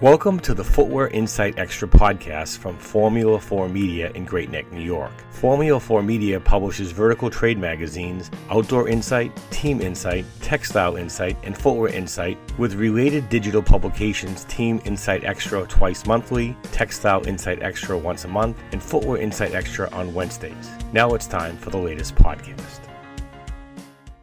Welcome to the Footwear Insight Extra podcast from Formula 4 Media in Great Neck, New York. Formula 4 Media publishes vertical trade magazines, Outdoor Insight, Team Insight, Textile Insight, and Footwear Insight, with related digital publications Team Insight Extra twice monthly, Textile Insight Extra once a month, and Footwear Insight Extra on Wednesdays. Now it's time for the latest podcast.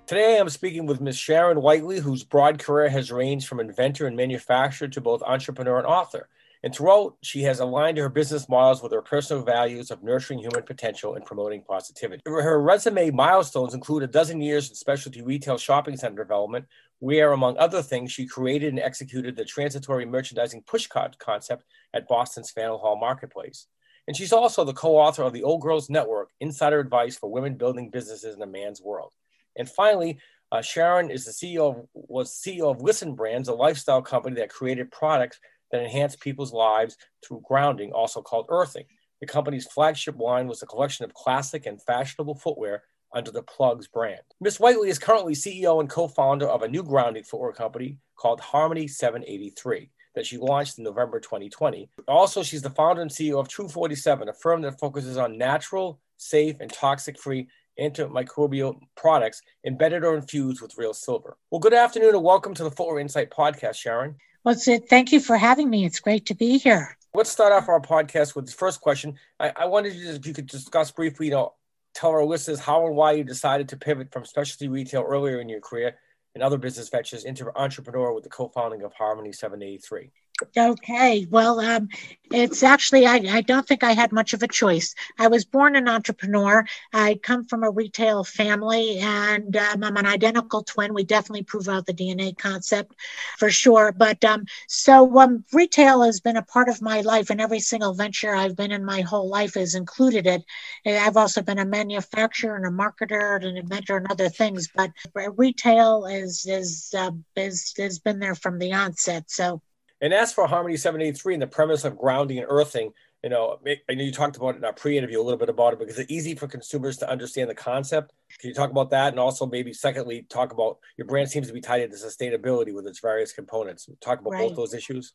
Today, I'm speaking with Ms. Sharon Whiteley, whose broad career has ranged from inventor and manufacturer to both entrepreneur and author. And throughout, she has aligned her business models with her personal values of nurturing human potential and promoting positivity. Her resume milestones include a dozen years in specialty retail shopping center development, where, among other things, she created and executed the transitory merchandising pushcart concept at Boston's Faneuil Hall Marketplace. And she's also the co author of the Old Girls Network Insider Advice for Women Building Businesses in a Man's World. And finally, uh, Sharon is the CEO of, was CEO of Listen Brands, a lifestyle company that created products that enhance people's lives through grounding, also called earthing. The company's flagship line was a collection of classic and fashionable footwear under the Pluggz brand. Miss Whiteley is currently CEO and co-founder of a new grounding footwear company called Harmony 783 that she launched in November 2020. Also, she's the founder and CEO of True 47, a firm that focuses on natural, safe, and toxic-free antimicrobial products embedded or infused with real silver. Well, good afternoon and welcome to the Footwear Insight podcast, Sharon. Well, thank you for having me. It's great to be here. Let's start off our podcast with the first question. I, I wanted you to, if you could discuss briefly, you know, tell our listeners how and why you decided to pivot from specialty retail earlier in your career and other business ventures into entrepreneur with the co-founding of Harmony 783. Okay, well, um, it's actually, I, I don't think I had much of a choice. I was born an entrepreneur. I come from a retail family and um, I'm an identical twin. We definitely prove out the DNA concept for sure. But um, so um, retail has been a part of my life, and every single venture I've been in my whole life has included it. I've also been a manufacturer and a marketer and an inventor and other things, but retail is, is, uh, is, has been there from the onset. So and as for Harmony 783 and the premise of grounding and earthing, you know, I know you talked about it in our pre-interview a little bit about it because it's easy for consumers to understand the concept. Can you talk about that? And also maybe secondly, talk about your brand seems to be tied into sustainability with its various components. Talk about right. both those issues.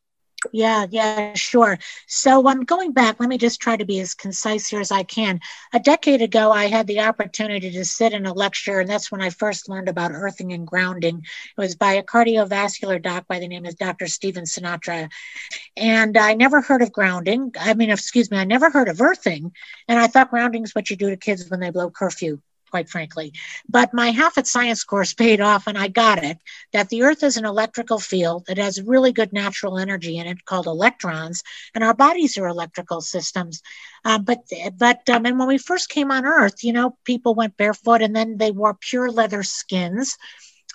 Yeah, yeah, sure. So I'm um, going back. Let me just try to be as concise here as I can. A decade ago, I had the opportunity to sit in a lecture, and that's when I first learned about earthing and grounding. It was by a cardiovascular doc by the name of Dr. Stephen Sinatra. And I never heard of grounding. I mean, excuse me, I never heard of earthing. And I thought grounding is what you do to kids when they blow curfew quite frankly. But my half at science course paid off, and I got it that the Earth is an electrical field that has really good natural energy in it called electrons, and our bodies are electrical systems. Um, but but um, and when we first came on Earth, you know, people went barefoot, and then they wore pure leather skins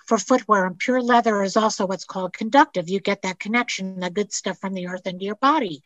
for footwear. And pure leather is also what's called conductive. You get that connection, the good stuff from the earth into your body.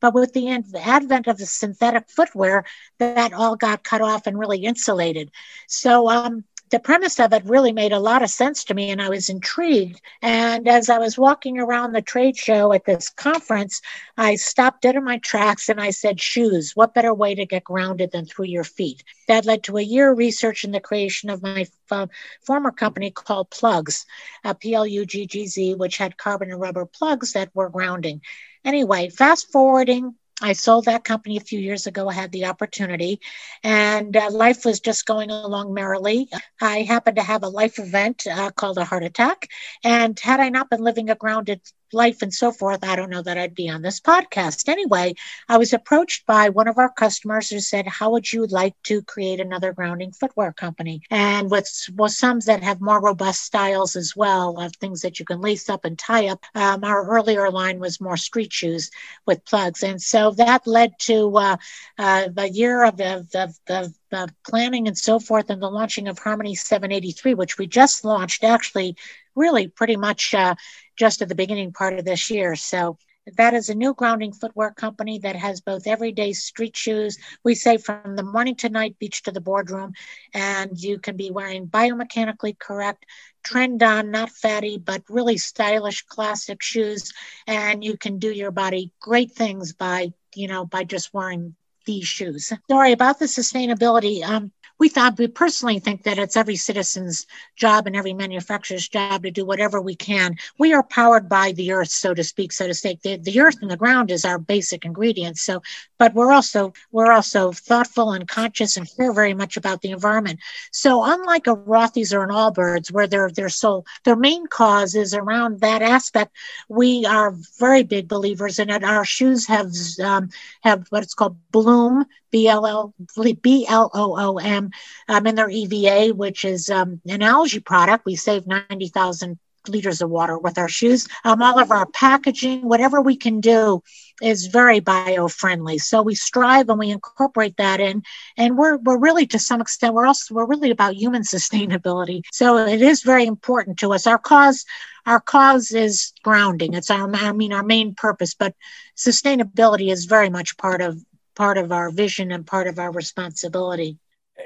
But with the advent of the synthetic footwear, that all got cut off and really insulated. So um, the premise of it really made a lot of sense to me and I was intrigued. And as I was walking around the trade show at this conference, I stopped dead in my tracks and I said, Shoes, what better way to get grounded than through your feet? That led to a year of research in the creation of my uh, former company called Pluggz, uh, P L U G G Z, which had carbon and rubber plugs that were grounding. Anyway, fast forwarding I sold that company a few years ago. I had the opportunity, and uh, life was just going along merrily. I happened to have a life event uh, called a heart attack, and had I not been living a grounded life and so forth, I don't know that I'd be on this podcast. Anyway, I was approached by one of our customers who said, How would you like to create another grounding footwear company? And with, with some that have more robust styles as well, of things that you can lace up and tie up. Um, our earlier line was more street shoes with plugs. And so that led to uh, uh, a year of, of, of, of planning and so forth and the launching of Harmony 783, which we just launched actually really pretty much uh, just at the beginning part of this year. So that is a new grounding footwear company that has both everyday street shoes. We say from the morning to night, beach to the boardroom, and you can be wearing biomechanically correct, trend on, not fatty, but really stylish classic shoes. And you can do your body great things by, you know, by just wearing these shoes. Sorry about the sustainability. Um, we thought we personally think that it's every citizen's job and every manufacturer's job to do whatever we can. We are powered by the earth, so to speak, so to say. The, the earth and the ground is our basic ingredients. So, but we're also we're also thoughtful and conscious and care very much about the environment. So, unlike a Rothy's or an Allbirds, where their their sole their main cause is around that aspect, we are very big believers in it. Our shoes have um, have what it's called Bloom B L L B L O O M um, in their EVA, which is um, an algae product. We save ninety thousand liters of water with our shoes. Um, all of our packaging, whatever we can do, is very bio-friendly. So we strive and we incorporate that in, and we're we're really to some extent we're also we're really about human sustainability. So it is very important to us. Our cause our cause is grounding. It's our I mean our main purpose, but sustainability is very much part of part of our vision and part of our responsibility.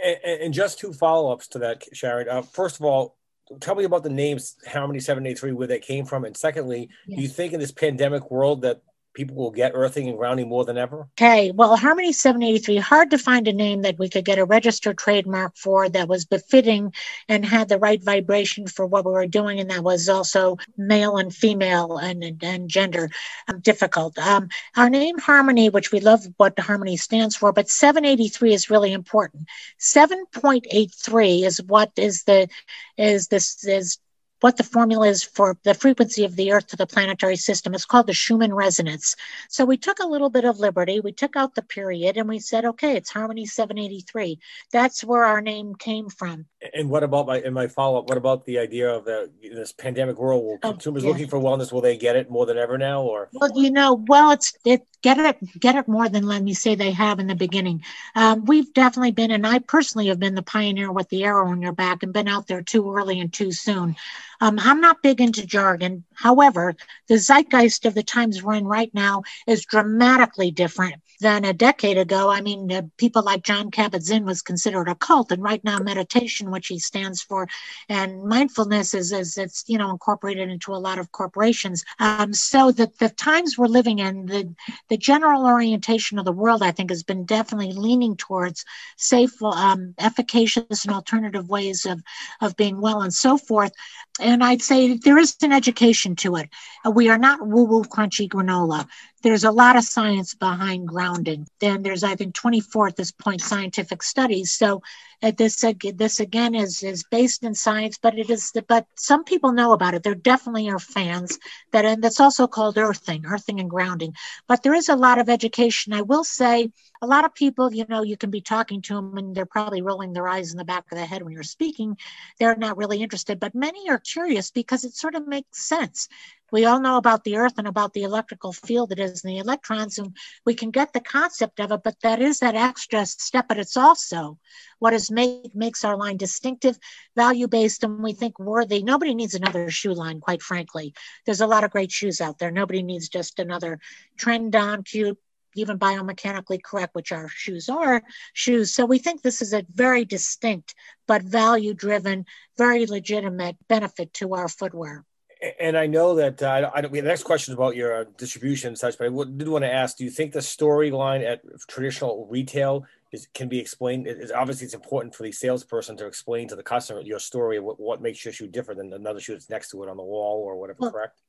And, and just two follow-ups to that, Sharon. Uh, first of all, tell me about the names Harmony 783 where they came from and secondly yes. do you think in this pandemic world that people will get earthing and grounding more than ever? Okay, well, Harmony 783, hard to find a name that we could get a registered trademark for that was befitting and had the right vibration for what we were doing, and that was also male and female and, and, and gender um, difficult. Um, our name Harmony, which we love what Harmony stands for, but 783 is really important. 7.83 is what is the is this is what the formula is for the frequency of the Earth to the planetary system. It's called the Schumann resonance. So we took a little bit of liberty. We took out the period and we said, okay, it's Harmony 783. That's where our name came from. And what about my in my follow up? What about the idea of the this pandemic world? Will oh, consumers looking for wellness will they get it more than ever now? Or well, you know, well, it's it get it get it more than let me say they have in the beginning. Um, we've definitely been, and I personally have been the pioneer with the arrow on your back and been out there too early and too soon. Um, I'm not big into jargon. However, the zeitgeist of the times we're in right now is dramatically different than a decade ago. I mean, uh, people like Jon Kabat-Zinn was considered a cult, and right now meditation, which he stands for, and mindfulness is, is it's you know incorporated into a lot of corporations. Um, so that the times we're living in, the the general orientation of the world, I think, has been definitely leaning towards safe, um, efficacious, and alternative ways of of being well and so forth. And I'd say there is an education to it. We are not woo woo crunchy granola there's a lot of science behind grounding. Then there's, I think, 24 at this point scientific studies. So uh, this uh, this again is is based in science, but it is but some people know about it. There definitely are fans that and that's also called earthing, earthing and grounding. But there is a lot of education. I will say a lot of people, you know, you can be talking to them and they're probably rolling their eyes in the back of the head when you're speaking. They're not really interested, but many are curious because it sort of makes sense we all know about the earth and about the electrical field that is in the electrons and we can get the concept of it but that is that extra step but it's also what make makes our line distinctive value based and we think worthy. Nobody needs another shoe line quite frankly. There's a lot of great shoes out there. Nobody needs just another trend on cute even biomechanically correct, which our shoes are shoes. So we think this is a very distinct but value driven, very legitimate benefit to our footwear. And I know that uh, I don't, the next question is about your uh, distribution and such, but I did want to ask: Do you think the storyline at traditional retail is can be explained? It's, obviously, it's important for the salesperson to explain to the customer your story, what, what makes your shoe different than another shoe that's next to it on the wall or whatever. Well, correct?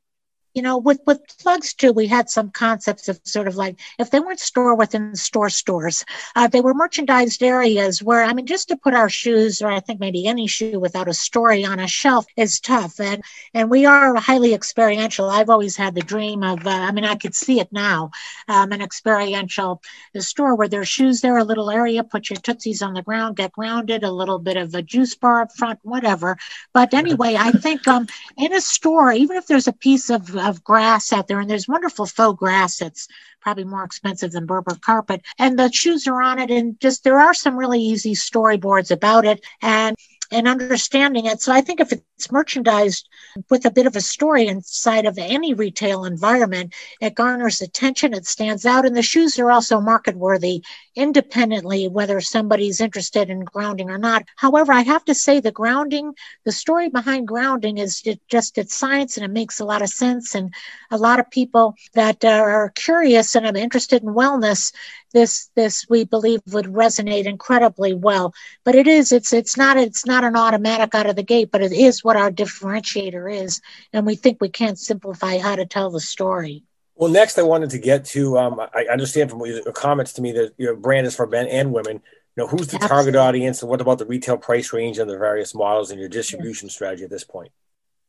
You know, with with Pluggz too, we had some concepts of sort of like if they weren't store within store stores, uh, they were merchandised areas where I mean, just to put our shoes, or I think maybe any shoe without a story on a shelf is tough, and and we are highly experiential. I've always had the dream of, uh, I mean, I could see it now, um, an experiential store where there's shoes there, a little area, put your tootsies on the ground, get grounded, a little bit of a juice bar up front, whatever. But anyway, I think um, in a store, even if there's a piece of of grass out there, and there's wonderful faux grass that's probably more expensive than Berber carpet. And the shoes are on it, and just there are some really easy storyboards about it. And and understanding it. So I think if it's it's merchandised with a bit of a story inside of any retail environment, it garners attention, it stands out, and the shoes are also market worthy independently, whether somebody's interested in grounding or not. However, I have to say the grounding, the story behind grounding is just it's science and it makes a lot of sense. And a lot of people that are curious and are interested in wellness, this this we believe would resonate incredibly well. But it is it's it's not it's not an automatic out of the gate, but it is our differentiator is, and we think we can't simplify how to tell the story. Well, next I wanted to get to. Um, I understand from your comments to me that your brand is for men and women. You know, who's the Absolutely. target audience, and what about the retail price range and the various models and your distribution strategy at this point?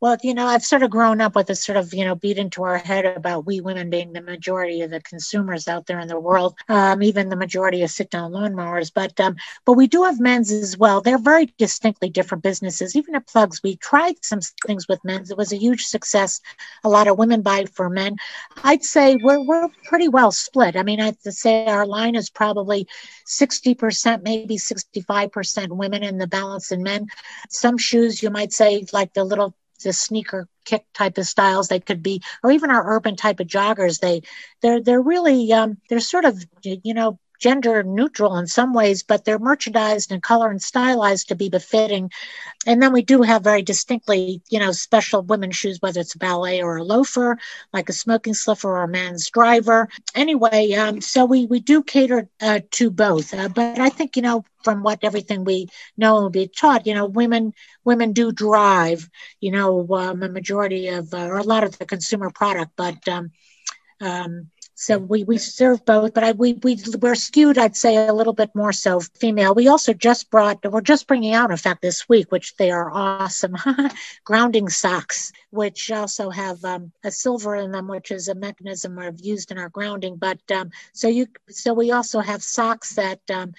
Well, you know, I've sort of grown up with this sort of, you know, beat into our head about we women being the majority of the consumers out there in the world, um, even the majority of sit-down lawnmowers. But um, but we do have men's as well. They're very distinctly different businesses. Even at Pluggz, we tried some things with men's. It was a huge success. A lot of women buy for men. I'd say we're we're pretty well split. I mean, I'd say our line is probably 60%, maybe 65% women and the balance in men. Some shoes you might say like the little the sneaker kick type of styles they could be or even our urban type of joggers. They they're they're really um, they're sort of you know gender neutral in some ways, but they're merchandised and color and stylized to be befitting. And then we do have very distinctly, you know, special women's shoes, whether it's a ballet or a loafer, like a smoking slipper or a man's driver. Anyway, um, so we we do cater uh, to both. Uh, but I think you know from what everything we know and be taught, you know, women women do drive, you know, um, a majority of uh, or a lot of the consumer product, but um, um, so we, we serve both, but I, we, we, we're skewed, I'd say, a little bit more so female. We also just brought, we're just bringing out, in fact, this week, which they are awesome, grounding socks, which also have um, a silver in them, which is a mechanism we've used in our grounding. But um, so you, so we also have socks that um,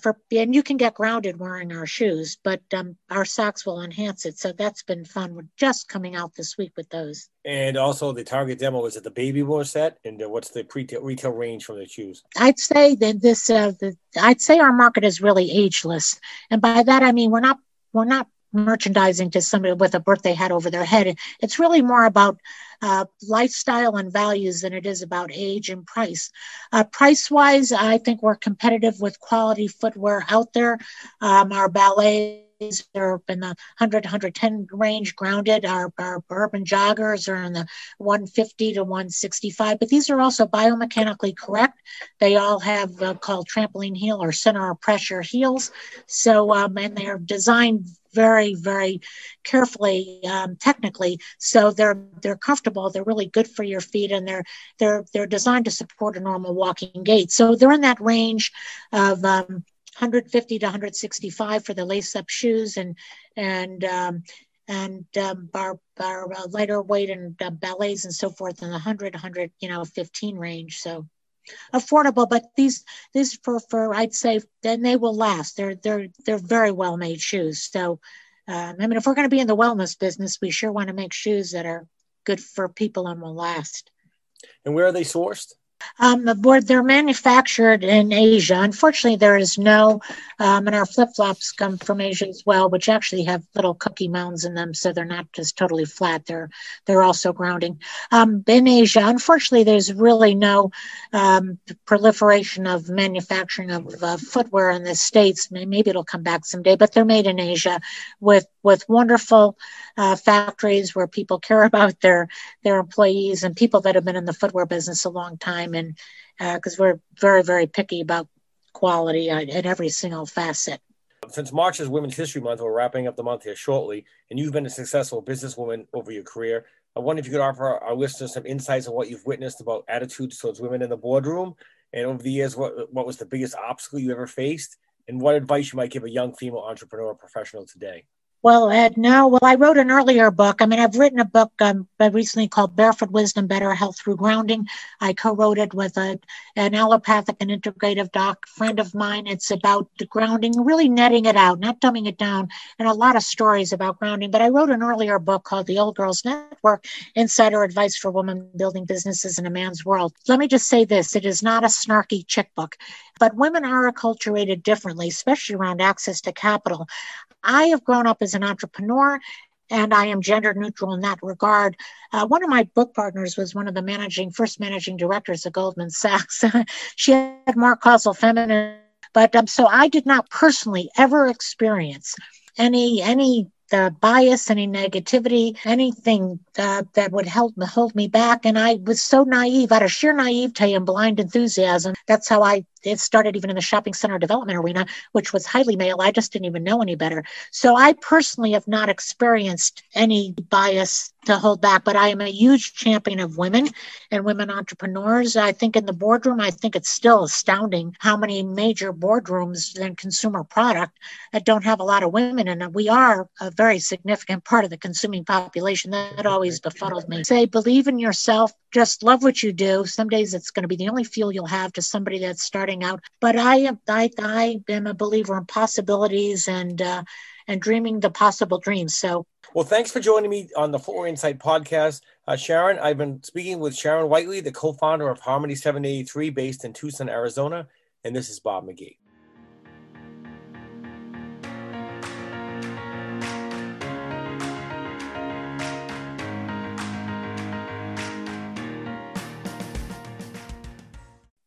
for and you can get grounded wearing our shoes, but um, our socks will enhance it. So that's been fun. We're just coming out this week with those. And also the target demo is it the baby boy set, and what's the retail range from the shoes? I'd say that this uh, the, I'd say our market is really ageless, and by that I mean we're not we're not merchandising to somebody with a birthday hat over their head. It's really more about uh, lifestyle and values than it is about age and price. Uh, price wise, I think we're competitive with quality footwear out there. Um, our ballets are in the 100 110 range grounded our, our urban joggers are in the 150 to 165 but these are also biomechanically correct they all have uh, called trampoline heel or center of pressure heels so um, and they're designed very, very carefully um, technically. So they're they're comfortable. They're really good for your feet, and they're they're they're designed to support a normal walking gait. So they're in that range of um, 150 to 165 for the lace-up shoes, and and um, and um, our, our uh, lighter weight and uh, ballets and so forth in the 100 100 you know 15 range so affordable, but these these for for I'd say then they will last. They're they're they're very well made shoes. So um, I mean, if we're going to be in the wellness business, we sure want to make shoes that are good for people and will last. And where are they sourced? Um, they're manufactured in Asia. Unfortunately, there is no, um, and our flip flops come from Asia as well, which actually have little cookie mounds in them, so they're not just totally flat. They're they're also grounding. Um, in Asia, unfortunately, there's really no um, proliferation of manufacturing of uh, footwear in the states. Maybe it'll come back someday, but they're made in Asia with with wonderful uh, factories where people care about their their employees and people that have been in the footwear business a long time and because uh, we're very very picky about quality at every single facet since March is Women's History Month, we're wrapping up the month here shortly, and you've been a successful businesswoman over your career. I wonder if you could offer our listeners some insights on what you've witnessed about attitudes towards women in the boardroom, and over the years, what what was the biggest obstacle you ever faced, and what advice you might give a young female entrepreneur professional today. Well, Ed, no. Well, I wrote an earlier book. I mean, I've written a book um, recently called Barefoot Wisdom Better Health Through Grounding. I co wrote it with a, an allopathic and integrative doc friend of mine. It's about the grounding, really netting it out, not dumbing it down, and a lot of stories about grounding. But I wrote an earlier book called The Old Girls Network Insider Advice for Women Building Businesses in a Man's World. Let me just say this it is not a snarky chick book, but women are acculturated differently, especially around access to capital. I have grown up as an entrepreneur and I am gender neutral in that regard. Uh, one of my book partners was one of the managing first managing directors of Goldman Sachs. she had more causal feminine, but um, so I did not personally ever experience any any the bias, any negativity, anything uh, that would help hold me back. And I was so naive, out of sheer naivete and blind enthusiasm. That's how I it started even in the shopping center development arena, which was highly male. I just didn't even know any better. So I personally have not experienced any bias to hold back, but I am a huge champion of women and women entrepreneurs. I think in the boardroom, I think it's still astounding how many major boardrooms in consumer product that don't have a lot of women it. We are a very significant part of the consuming population. That always befuddles me. Say, believe in yourself, just love what you do. Some days it's going to be the only fuel you'll have to somebody that's starting out. But I am, I, I am a believer in possibilities and, uh, and dreaming the possible dreams. So, well, thanks for joining me on the Footwear Insight podcast. Uh, Sharon, I've been speaking with Sharon Whiteley, the co founder of Harmony 783, based in Tucson, Arizona. And this is Bob McGee.